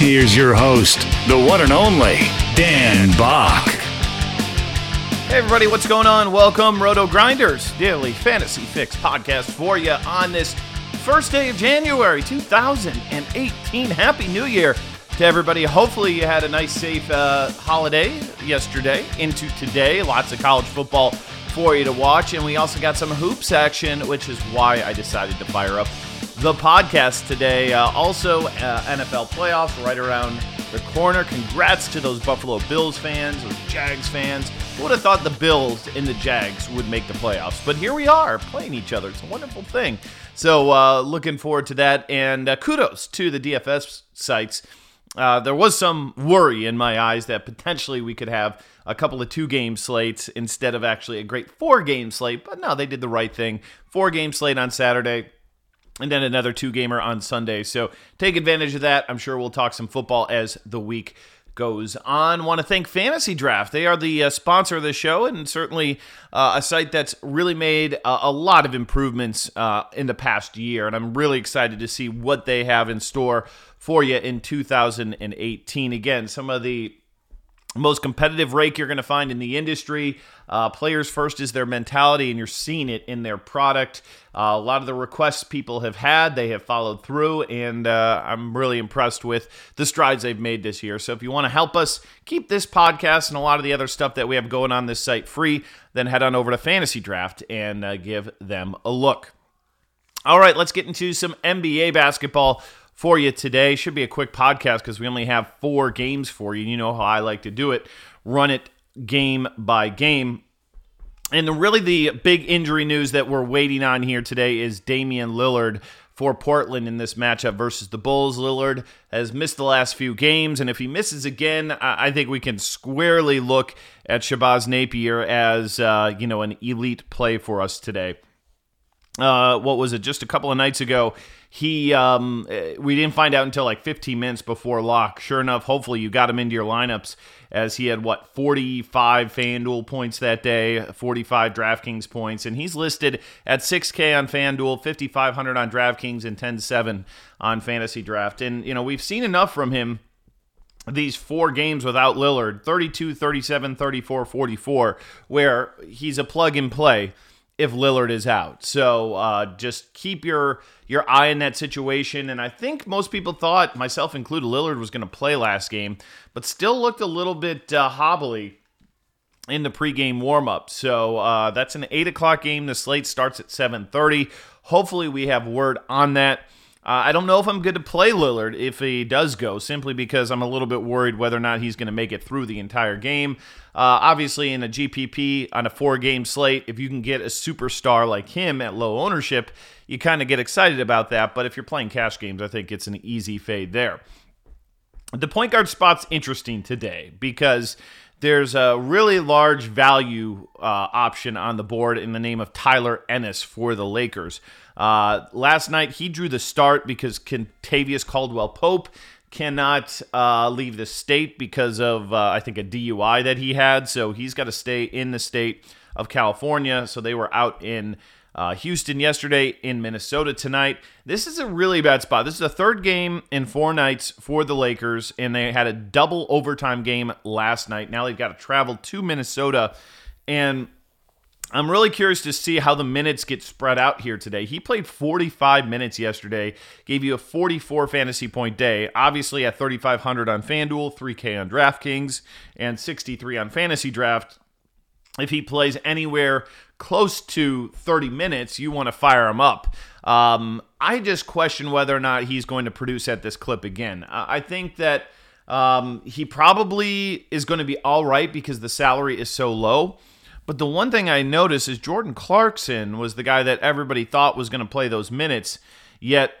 Here's your host, the one and only Dan Back. Hey, everybody, what's going on? Welcome, Roto Grinders, daily fantasy fix podcast for you on this first day of January 2018. Happy New Year to everybody. Hopefully, you had a nice, safe uh, holiday yesterday into today. Lots of college football for you to watch. And we also got some hoops action, which is why I decided to fire up the podcast today. Uh, also, uh, NFL playoffs right around the corner. Congrats to those Buffalo Bills fans, those Jags fans. Who would have thought the Bills and the Jags would make the playoffs? But here we are playing each other. It's a wonderful thing. So, uh, looking forward to that. And uh, kudos to the DFS sites. Uh, there was some worry in my eyes that potentially we could have a couple of two game slates instead of actually a great four game slate. But no, they did the right thing. Four game slate on Saturday and then another two gamer on Sunday. So take advantage of that. I'm sure we'll talk some football as the week goes on. Want to thank Fantasy Draft. They are the uh, sponsor of the show and certainly uh, a site that's really made a, a lot of improvements uh, in the past year. And I'm really excited to see what they have in store for you in 2018. Again, some of the most competitive rake you're going to find in the industry. Uh, players first is their mentality, and you're seeing it in their product. Uh, a lot of the requests people have had, they have followed through, and uh, I'm really impressed with the strides they've made this year. So if you want to help us keep this podcast and a lot of the other stuff that we have going on this site free, then head on over to Fantasy Draft and uh, give them a look. All right, let's get into some NBA basketball for you today. Should be a quick podcast because we only have four games for you. You know how I like to do it run it game by game. And the, really, the big injury news that we're waiting on here today is Damian Lillard for Portland in this matchup versus the Bulls. Lillard has missed the last few games, and if he misses again, I think we can squarely look at Shabazz Napier as uh, you know an elite play for us today. Uh, what was it? Just a couple of nights ago, he um, we didn't find out until like 15 minutes before lock. Sure enough, hopefully you got him into your lineups as he had what 45 FanDuel points that day, 45 DraftKings points, and he's listed at 6K on FanDuel, 5500 on DraftKings, and 10-7 on Fantasy Draft. And you know we've seen enough from him these four games without Lillard 32, 37, 34, 44, where he's a plug and play if Lillard is out. So uh, just keep your your eye in that situation. And I think most people thought, myself included, Lillard was going to play last game, but still looked a little bit uh, hobbly in the pregame warmup. So uh, that's an eight o'clock game. The slate starts at seven thirty. Hopefully, we have word on that. Uh, I don't know if I'm good to play Lillard if he does go, simply because I'm a little bit worried whether or not he's going to make it through the entire game. Uh, obviously, in a GPP on a four game slate, if you can get a superstar like him at low ownership, you kind of get excited about that. But if you're playing cash games, I think it's an easy fade there. The point guard spot's interesting today because there's a really large value uh, option on the board in the name of Tyler Ennis for the Lakers. Uh, last night, he drew the start because Kentavious Caldwell Pope cannot uh, leave the state because of, uh, I think, a DUI that he had. So he's got to stay in the state of California. So they were out in uh, Houston yesterday, in Minnesota tonight. This is a really bad spot. This is the third game in four nights for the Lakers, and they had a double overtime game last night. Now they've got to travel to Minnesota. And I'm really curious to see how the minutes get spread out here today. He played 45 minutes yesterday, gave you a 44 fantasy point day. Obviously, at 3,500 on FanDuel, 3K on DraftKings, and 63 on Fantasy Draft. If he plays anywhere close to 30 minutes, you want to fire him up. Um, I just question whether or not he's going to produce at this clip again. I think that um, he probably is going to be all right because the salary is so low. But the one thing I noticed is Jordan Clarkson was the guy that everybody thought was going to play those minutes, yet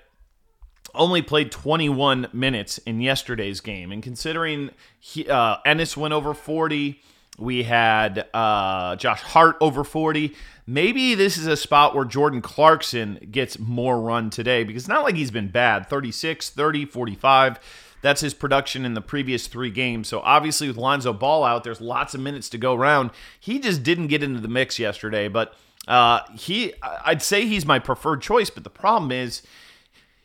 only played 21 minutes in yesterday's game. And considering he, uh, Ennis went over 40, we had uh, Josh Hart over 40. Maybe this is a spot where Jordan Clarkson gets more run today because it's not like he's been bad 36, 30, 45 that's his production in the previous three games. So obviously, with Lonzo Ball out, there's lots of minutes to go around. He just didn't get into the mix yesterday, but uh, he, I'd say he's my preferred choice. But the problem is.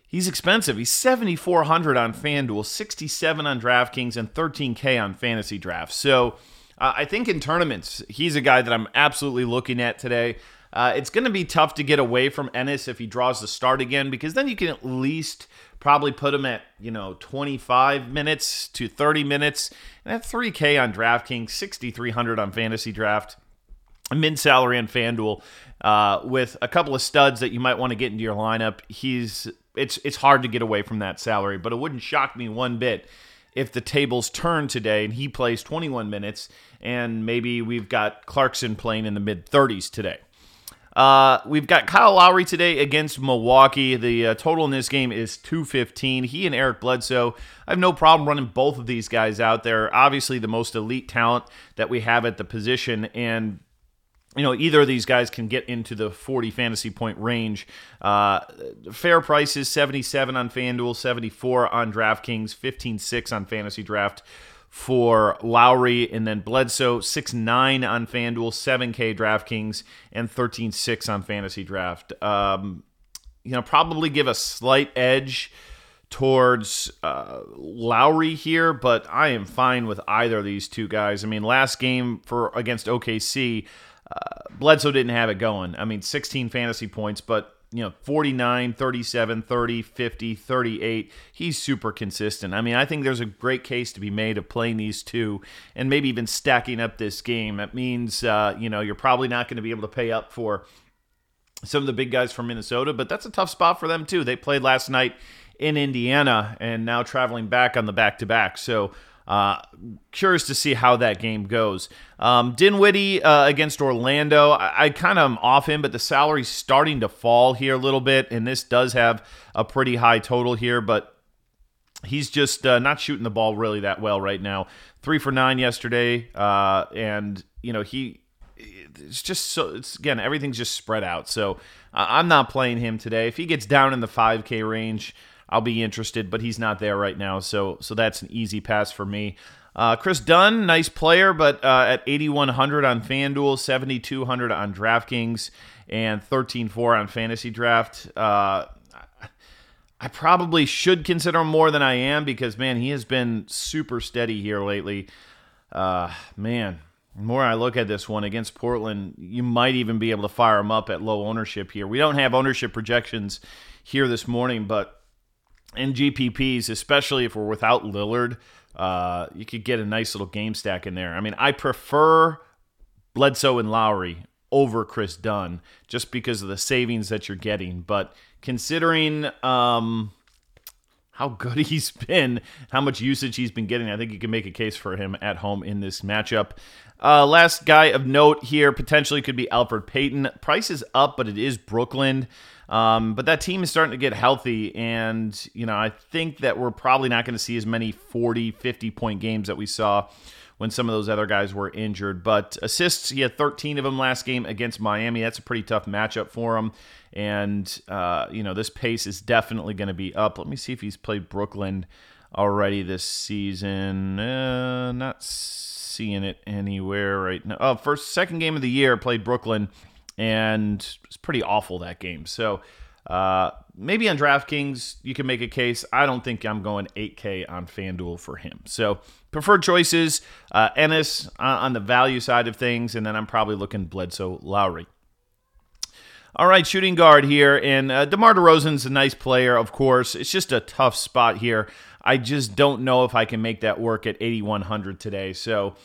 He's expensive. He's 7400 on FanDuel, 67 on DraftKings and 13k on Fantasy Draft. So, uh, I think in tournaments, he's a guy that I'm absolutely looking at today. Uh, it's going to be tough to get away from Ennis if he draws the start again, because then you can at least probably put him at, you know, 25 minutes to 30 minutes. And at 3K on DraftKings, 6,300 on Fantasy Draft, mid salary on FanDuel, uh, with a couple of studs that you might want to get into your lineup. He's it's it's hard to get away from that salary, but it wouldn't shock me one bit if the tables turn today and he plays 21 minutes and maybe we've got Clarkson playing in the mid 30s today. Uh, we've got Kyle Lowry today against Milwaukee. The uh, total in this game is 215. He and Eric Bledsoe. I have no problem running both of these guys out there. Obviously, the most elite talent that we have at the position. And you know, either of these guys can get into the 40 fantasy point range. Uh, fair prices 77 on FanDuel, 74 on DraftKings, 15 6 on Fantasy Draft for Lowry, and then Bledsoe, 6 9 on FanDuel, 7K DraftKings, and 13 6 on Fantasy Draft. Um, you know, probably give a slight edge towards uh, Lowry here, but I am fine with either of these two guys. I mean, last game for against OKC, uh, Bledsoe didn't have it going. I mean, 16 fantasy points, but you know 49 37 30 50 38 he's super consistent. I mean i think there's a great case to be made of playing these two and maybe even stacking up this game. That means uh, you know you're probably not going to be able to pay up for some of the big guys from minnesota but that's a tough spot for them too. They played last night in indiana and now traveling back on the back to back so uh, curious to see how that game goes. Um, Dinwiddie uh, against Orlando, I, I kind of am off him, but the salary's starting to fall here a little bit, and this does have a pretty high total here, but he's just uh, not shooting the ball really that well right now. Three for nine yesterday, uh, and you know he. It's just so. It's again everything's just spread out. So I'm not playing him today. If he gets down in the 5K range, I'll be interested, but he's not there right now, so so that's an easy pass for me. Uh, Kris Dunn, nice player, but uh, at 8,100 on FanDuel, 7,200 on DraftKings, and 13.4 on Fantasy Draft. Uh, I probably should consider him more than I am because, man, he has been super steady here lately. Uh, man, more I look at this one against Portland, you might even be able to fire him up at low ownership here. We don't have ownership projections here this morning, but in GPPs, especially if we're without Lillard, uh, you could get a nice little game stack in there. I mean, I prefer Bledsoe and Lowry over Kris Dunn just because of the savings that you're getting. But considering um, how good he's been, how much usage he's been getting, I think you can make a case for him at home in this matchup. Uh, last guy of note here potentially could be Elfrid Payton. Price is up, but it is Brooklyn. Um, but that team is starting to get healthy, and you know I think that we're probably not going to see as many 40, 50 point games that we saw when some of those other guys were injured. But assists, he had 13 of them last game against Miami. That's a pretty tough matchup for him. And, uh, you know, this pace is definitely going to be up. Let me see if he's played Brooklyn already this season. Uh, not seeing it anywhere right now. Oh, first, second game of the year, played Brooklyn and it's pretty awful that game. So Uh, maybe on DraftKings you can make a case. I don't think I'm going 8K on FanDuel for him. So preferred choices: uh, Ennis on the value side of things, and then I'm probably looking Bledsoe Lowry. All right, shooting guard here, and uh, DeMar DeRozan's a nice player, of course. It's just a tough spot here. I just don't know if I can make that work at 8,100 today. So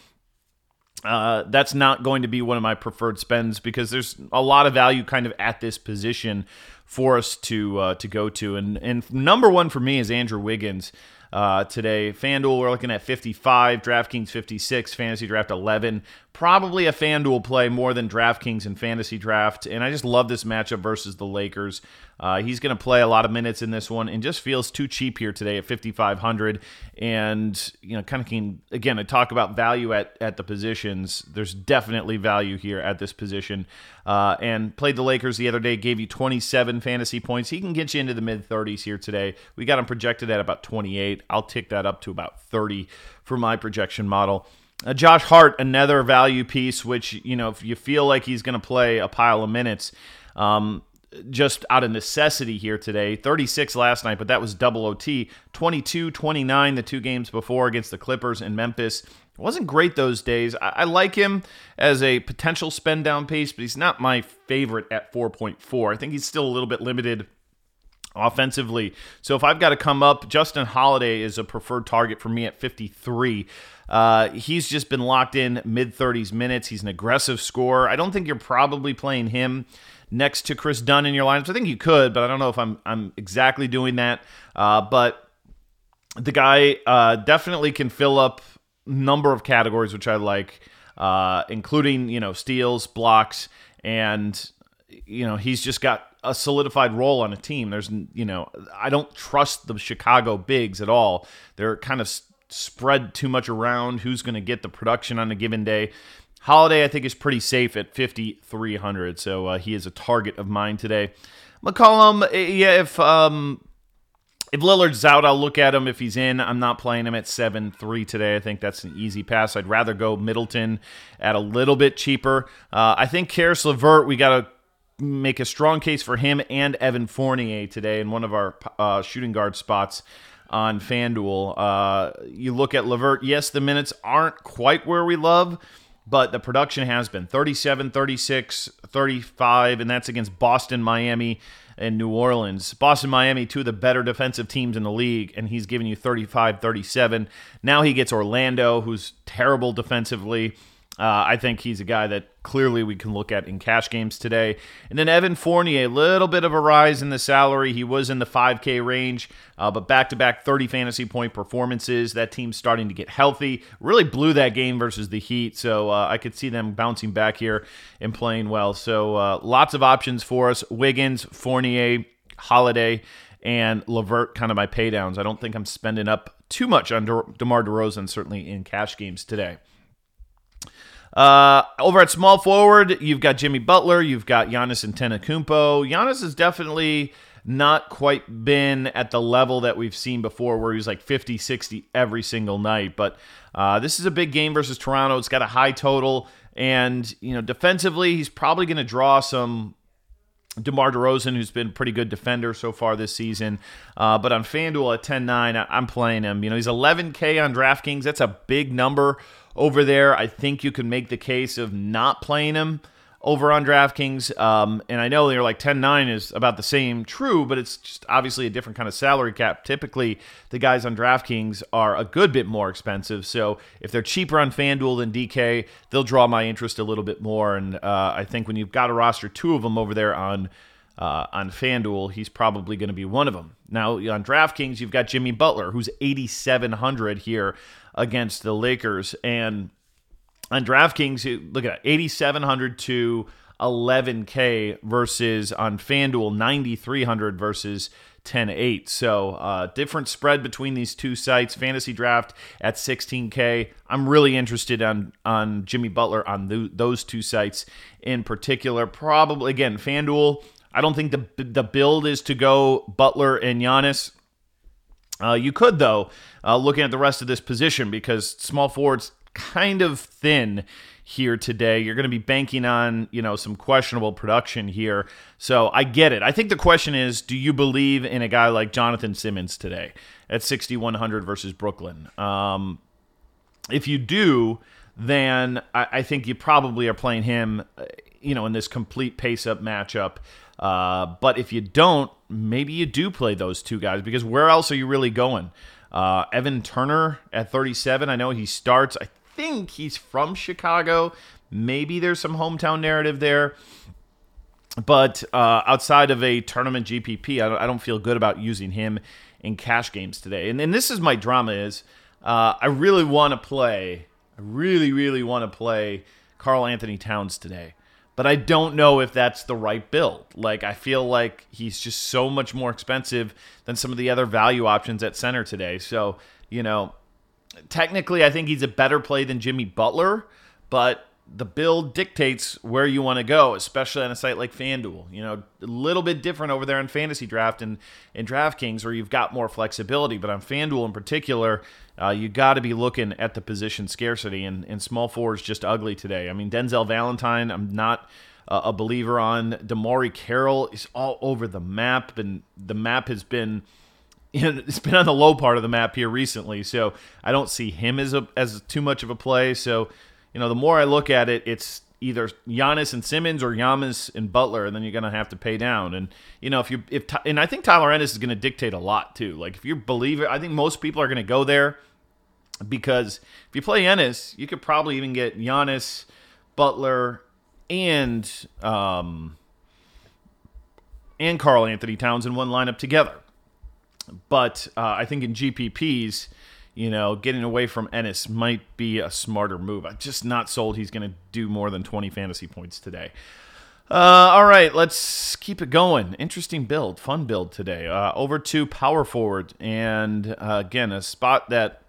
uh, that's not going to be one of my preferred spends because there's a lot of value kind of at this position for us to uh, to go to. And and number one for me is Andrew Wiggins uh, today. FanDuel, we're looking at 55, DraftKings 56, Fantasy Draft 11. Probably a FanDuel play more than DraftKings and Fantasy Draft. And I just love this matchup versus the Lakers. Uh, he's going to play a lot of minutes in this one and just feels too cheap here today at 5,500. And, you know, kind of can, again, I talk about value at, at the positions. There's definitely value here at this position. Uh, and played the Lakers the other day, gave you 27 fantasy points. He can get you into the mid 30s here today. We got him projected at about 28. I'll tick that up to about 30 for my projection model. Uh, Josh Hart, another value piece, which, you know, if you feel like he's going to play a pile of minutes, um, just out of necessity here today. 36 last night, but that was double OT. 22 29 the two games before against the Clippers and Memphis. It wasn't great those days. I, I like him as a potential spend down pace, but he's not my favorite at 4.4. I think he's still a little bit limited offensively. So if I've got to come up, Justin Holiday is a preferred target for me at 53. Uh, he's just been locked in mid 30s minutes. He's an aggressive scorer. I don't think you're probably playing him next to Kris Dunn in your lineups. I think you could, but I don't know if I'm I'm exactly doing that. Uh, but the guy uh, definitely can fill up number of categories, which I like, uh, including you know steals, blocks, and you know he's just got a solidified role on a team. There's you know I don't trust the Chicago bigs at all. They're kind of spread too much around who's going to get the production on a given day. Holiday, I think, is pretty safe at 5,300, so uh, he is a target of mine today. McCollum, eh, yeah, if um, if Lillard's out, I'll look at him. If he's in, I'm not playing him at 7 3 today. I think that's an easy pass. I'd rather go Middleton at a little bit cheaper. Uh, I think Caris LeVert, we got to make a strong case for him and Evan Fournier today in one of our uh, shooting guard spots on FanDuel. Uh, you look at LeVert, yes, the minutes aren't quite where we love but the production has been 37, 36, 35, and that's against Boston, Miami, and New Orleans. Boston, Miami, two of the better defensive teams in the league, and he's giving you 35, 37. Now he gets Orlando, who's terrible defensively. Uh, I think he's a guy that clearly we can look at in cash games today. And then Evan Fournier, a little bit of a rise in the salary. He was in the 5K range, uh, but back to back 30 fantasy point performances. That team's starting to get healthy. Really blew that game versus the Heat, so uh, I could see them bouncing back here and playing well. So uh, lots of options for us Wiggins, Fournier, Holiday, and LeVert, kind of my paydowns. I don't think I'm spending up too much on De- DeMar DeRozan, certainly in cash games today. Uh, over at small forward, you've got Jimmy Butler, you've got Giannis Antetokounmpo. Giannis has definitely not quite been at the level that we've seen before where he's like 50 60 every single night. But uh, this is a big game versus toronto. It's got a high total. And you know defensively he's probably going to draw some DeMar DeRozan, who's been a pretty good defender so far this season. Uh, but on FanDuel at 10 9, I'm playing him. You know, he's 11K on DraftKings. That's a big number over there. I think you can make the case of not playing him over on DraftKings. Um, and I know they're like 10 9 is about the same, true, but it's just obviously a different kind of salary cap. Typically, the guys on DraftKings are a good bit more expensive. So if they're cheaper on FanDuel than DK, they'll draw my interest a little bit more. And uh, I think when you've got a roster, two of them over there on. Uh, on FanDuel, he's probably going to be one of them. Now, on DraftKings, you've got Jimmy Butler, who's 8,700 here against the Lakers. And on DraftKings, look at that 8,700 to 11K versus on FanDuel 9,300 versus 10-8. So uh, different spread between these two sites. Fantasy Draft at 16K. I'm really interested on on Jimmy Butler on the, those two sites in particular. Probably again FanDuel. I don't think the the build is to go Butler and Giannis. Uh, you could though, uh, looking at the rest of this position because small forwards kind of thin here today. You're going to be banking on, you know, some questionable production here. So I get it. I think the question is do you believe in a guy like Jonathan Simmons today at 6,100 versus Brooklyn? Um, if you do, then I, I, think you probably are playing him, uh, you know, in this complete pace up matchup. Uh, but if you don't, maybe you do play those two guys because where else are you really going? Uh, Evan Turner at 37. I know he starts. I think he's from Chicago. Maybe there's some hometown narrative there. But uh, outside of a tournament GPP, I don't, I don't, feel good about using him in cash games today. And, and this is my drama is uh, I really want to play, I really, really want to play Karl-Anthony Towns today but I don't know if that's the right build. Like I feel like he's just so much more expensive than some of the other value options at center today. So, you know, technically I think he's a better play than Jimmy Butler, but the build dictates where you want to go, especially on a site like FanDuel. You know, a little bit different over there in fantasy draft and in DraftKings where you've got more flexibility. But on FanDuel in particular, uh, you got to be looking at the position scarcity, and, and small four is just ugly today. I mean, Denzel Valentine, I'm not uh, a believer on. DeMarre Carroll is all over the map, and the map has been. You know, it's been on the low part of the map here recently, so I don't see him as a as too much of a play. So, you know, the more I look at it, it's either Giannis and Simmons or Giannis and Butler, and then you're gonna have to pay down. And you know, if you if and I think Tyler Ennis is gonna dictate a lot too. Like if you believe it, I think most people are gonna go there because if you play Ennis, you could probably even get Giannis, Butler, and um, and Karl-Anthony Towns in one lineup together. But uh, I think in GPPs, you know, getting away from Ennis might be a smarter move. I'm just not sold he's going to do more than 20 fantasy points today. Uh, all right, let's keep it going. Interesting build, fun build today. Uh, over to power forward, and uh, again, a spot that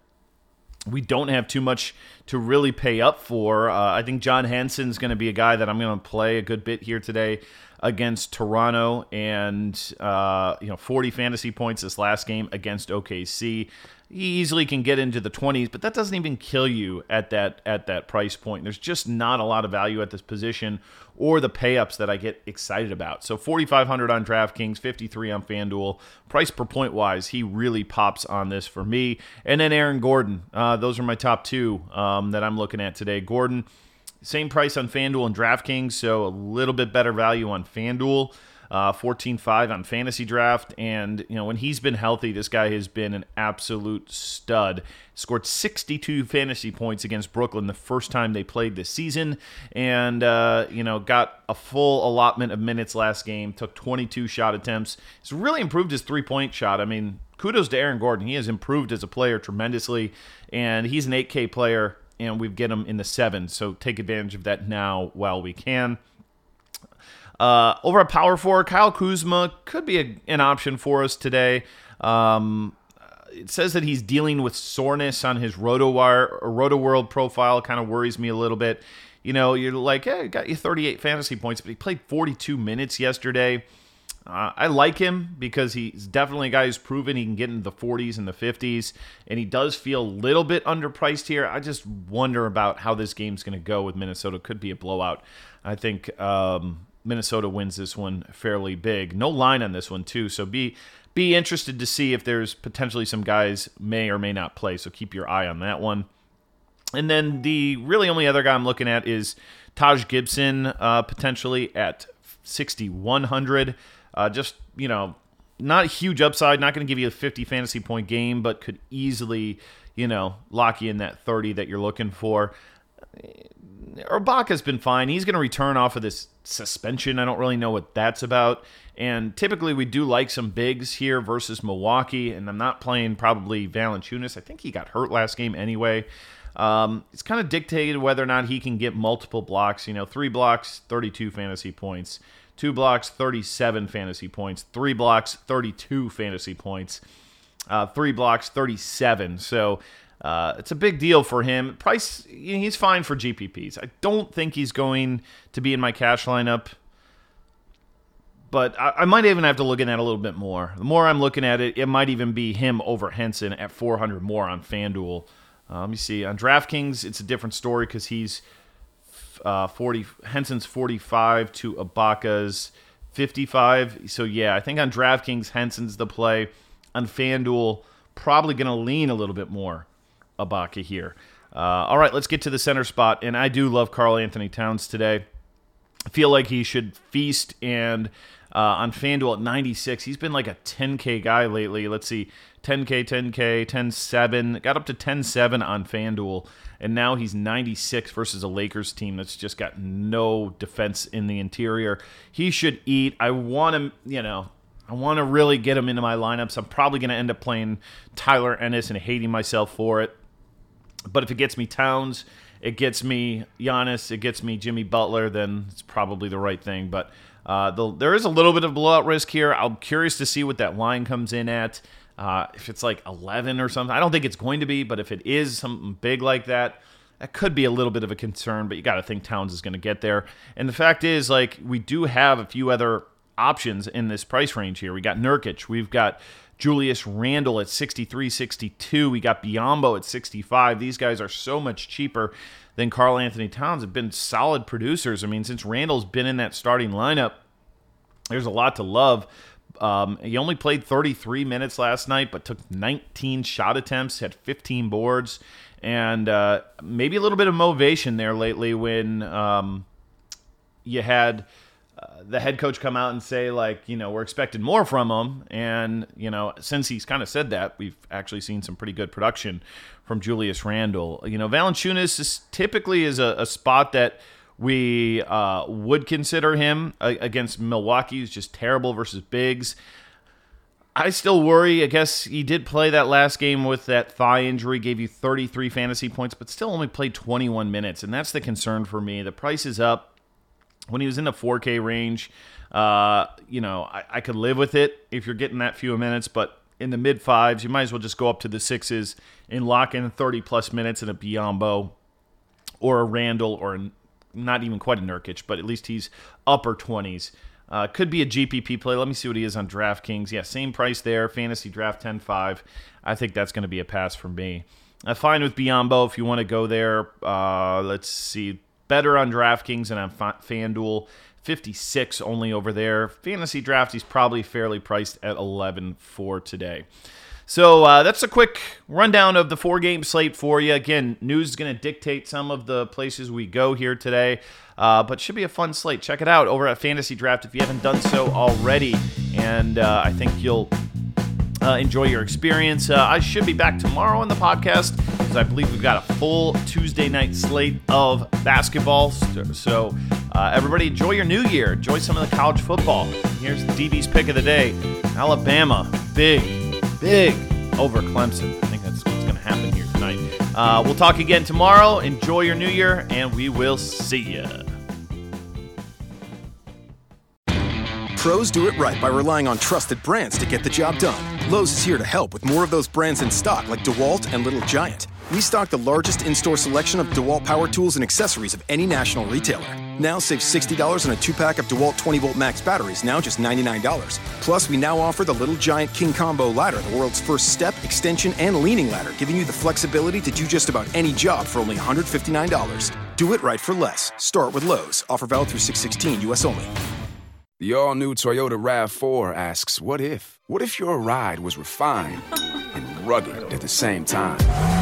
we don't have too much to really pay up for. Uh, I think John Henson's going to be a guy that I'm going to play a good bit here today against Toronto, and uh, you know, 40 fantasy points this last game against OKC. He easily can get into the 20s, but that doesn't even kill you at that at that price point. There's just not a lot of value at this position or the payups that I get excited about. So 4500 on DraftKings, 53 on FanDuel. Price per point wise, he really pops on this for me. And then Aaron Gordon. Uh, those are my top two um, that I'm looking at today. Gordon same price on FanDuel and DraftKings, so a little bit better value on FanDuel. Uh, 14-5 on fantasy draft. And you know when he's been healthy this guy has been an absolute stud. Scored 62 fantasy points against brooklyn the first time they played this season. And uh, you know got a full allotment of minutes last game took 22 shot attempts. He's really improved his three-point shot. I mean kudos to aaron gordon. He has improved as a player tremendously. And he's an 8k player and we've get him in the seven. So take advantage of that now while we can. Uh, over at Power Four, Kyle Kuzma could be a, an option for us today. Um, it says that he's dealing with soreness on his RotoWire or Rotoworld profile. Kind of worries me a little bit. You know, you're like, hey, got you 38 fantasy points, but he played 42 minutes yesterday. Uh, I like him because he's definitely a guy who's proven he can get into the 40s and the 50s, and he does feel a little bit underpriced here. I just wonder about how this game's going to go with Minnesota. Could be a blowout. I think um, Minnesota wins this one fairly big. No line on this one too, so be be interested to see if there's potentially some guys may or may not play. So keep your eye on that one. And then the really only other guy I'm looking at is Taj Gibson, uh, potentially at 6,100. Uh, just, you know, not a huge upside, not going to give you a 50 fantasy point game, but could easily, you know, lock you in that 30 that you're looking for. Ibaka's been fine. He's going to return off of this suspension. I don't really know what that's about. And typically we do like some bigs here versus Milwaukee, and I'm not playing probably Valanciunas. I think he got hurt last game anyway. Um, it's kind of dictated whether or not he can get multiple blocks. You know, three blocks, 32 fantasy points. Two blocks, 37 fantasy points. Three blocks, 32 fantasy points. Uh, three blocks, 37. So uh, it's a big deal for him. Price, he's fine for GPPs. I don't think he's going to be in my cash lineup, but I, I might even have to look at that a little bit more. The more I'm looking at it, it might even be him over Henson at 400 more on FanDuel. Uh, let me see. On DraftKings, it's a different story because he's uh, 40. Henson's 45 to Ibaka's 55. So yeah, I think on DraftKings, Henson's the play. On FanDuel, probably going to lean a little bit more Ibaka here. Uh, all right, let's get to the center spot. And I do love Karl-Anthony Towns today. I feel like he should feast and uh, on FanDuel at 96. He's been like a 10K guy lately. Let's see, 10K, 10K, 10-7. Got up to 10-7 on FanDuel, and now he's 96 versus a Lakers team that's just got no defense in the interior. He should eat. I want him, you know, I want to really get him into my lineups. I'm probably going to end up playing Tyler Ennis and hating myself for it. But if it gets me Towns, it gets me Giannis, it gets me Jimmy Butler, then it's probably the right thing. But uh, the, there is a little bit of blowout risk here. I'm curious to see what that line comes in at. Uh, if it's like 11 or something, I don't think it's going to be, but if it is something big like that, that could be a little bit of a concern. But you got to think Towns is going to get there. And the fact is, like, we do have a few other options in this price range here. We got Nurkic, we've got Julius Randle at 63 62. We got Biyombo at 65. These guys are so much cheaper than Karl-Anthony Towns. Have been solid producers. I mean, since Randle's been in that starting lineup, there's a lot to love. Um, he only played 33 minutes last night, but took 19 shot attempts, had 15 boards, and uh, maybe a little bit of motivation there lately when um, you had the head coach come out and say like you know we're expecting more from him and you know since he's kind of said that we've actually seen some pretty good production from Julius Randle you know Valanciunas is typically is a, a spot that we uh, would consider him against Milwaukee who's just terrible versus bigs I still worry. I guess he did play that last game with that thigh injury, gave you 33 fantasy points, but still only played 21 minutes. And that's the concern for me. The price is up when he was in the 4K range, uh, you know, I, I, could live with it if you're getting that few minutes, but in the mid fives, you might as well just go up to the sixes and lock in 30 plus minutes in a Biyombo or a Randle or not even quite a Nurkic, but at least he's upper 20s. Uh, could be a GPP play. Let me see what he is on DraftKings. Yeah, same price there. Fantasy draft 10 5. I think that's going to be a pass for me. I'm fine with Biyombo, if you want to go there. Uh, let's see better on DraftKings and on FanDuel. 56 only over there. Fantasy draft, he's probably fairly priced at 11 for today. So uh, that's a quick rundown of the four game slate for you. Again, news is going to dictate some of the places we go here today, uh, but should be a fun slate. Check it out over at Fantasy Draft if you haven't done so already, and uh, I think you'll uh, enjoy your experience. Uh, I should be back tomorrow on the podcast I believe we've got a full Tuesday night slate of basketball. So, uh, everybody, enjoy your new year. Enjoy some of the college football. Here's DB's pick of the day Alabama, big, big over Clemson. I think that's what's going to happen here tonight. Uh, we'll talk again tomorrow. Enjoy your new year, and we will see you. Pros do it right by relying on trusted brands to get the job done. Lowe's is here to help with more of those brands in stock, like DeWalt and Little Giant. We stock the largest in store selection of DeWalt power tools and accessories of any national retailer. Now save $60 on a two pack of DeWalt 20 volt max batteries, now just $99. Plus, we now offer the Little Giant King Combo ladder, the world's first step, extension, and leaning ladder, giving you the flexibility to do just about any job for only $159. Do it right for less. Start with Lowe's. Offer valid through 616 US only. The all new Toyota RAV4 asks, What if? What if your ride was refined and rugged at the same time?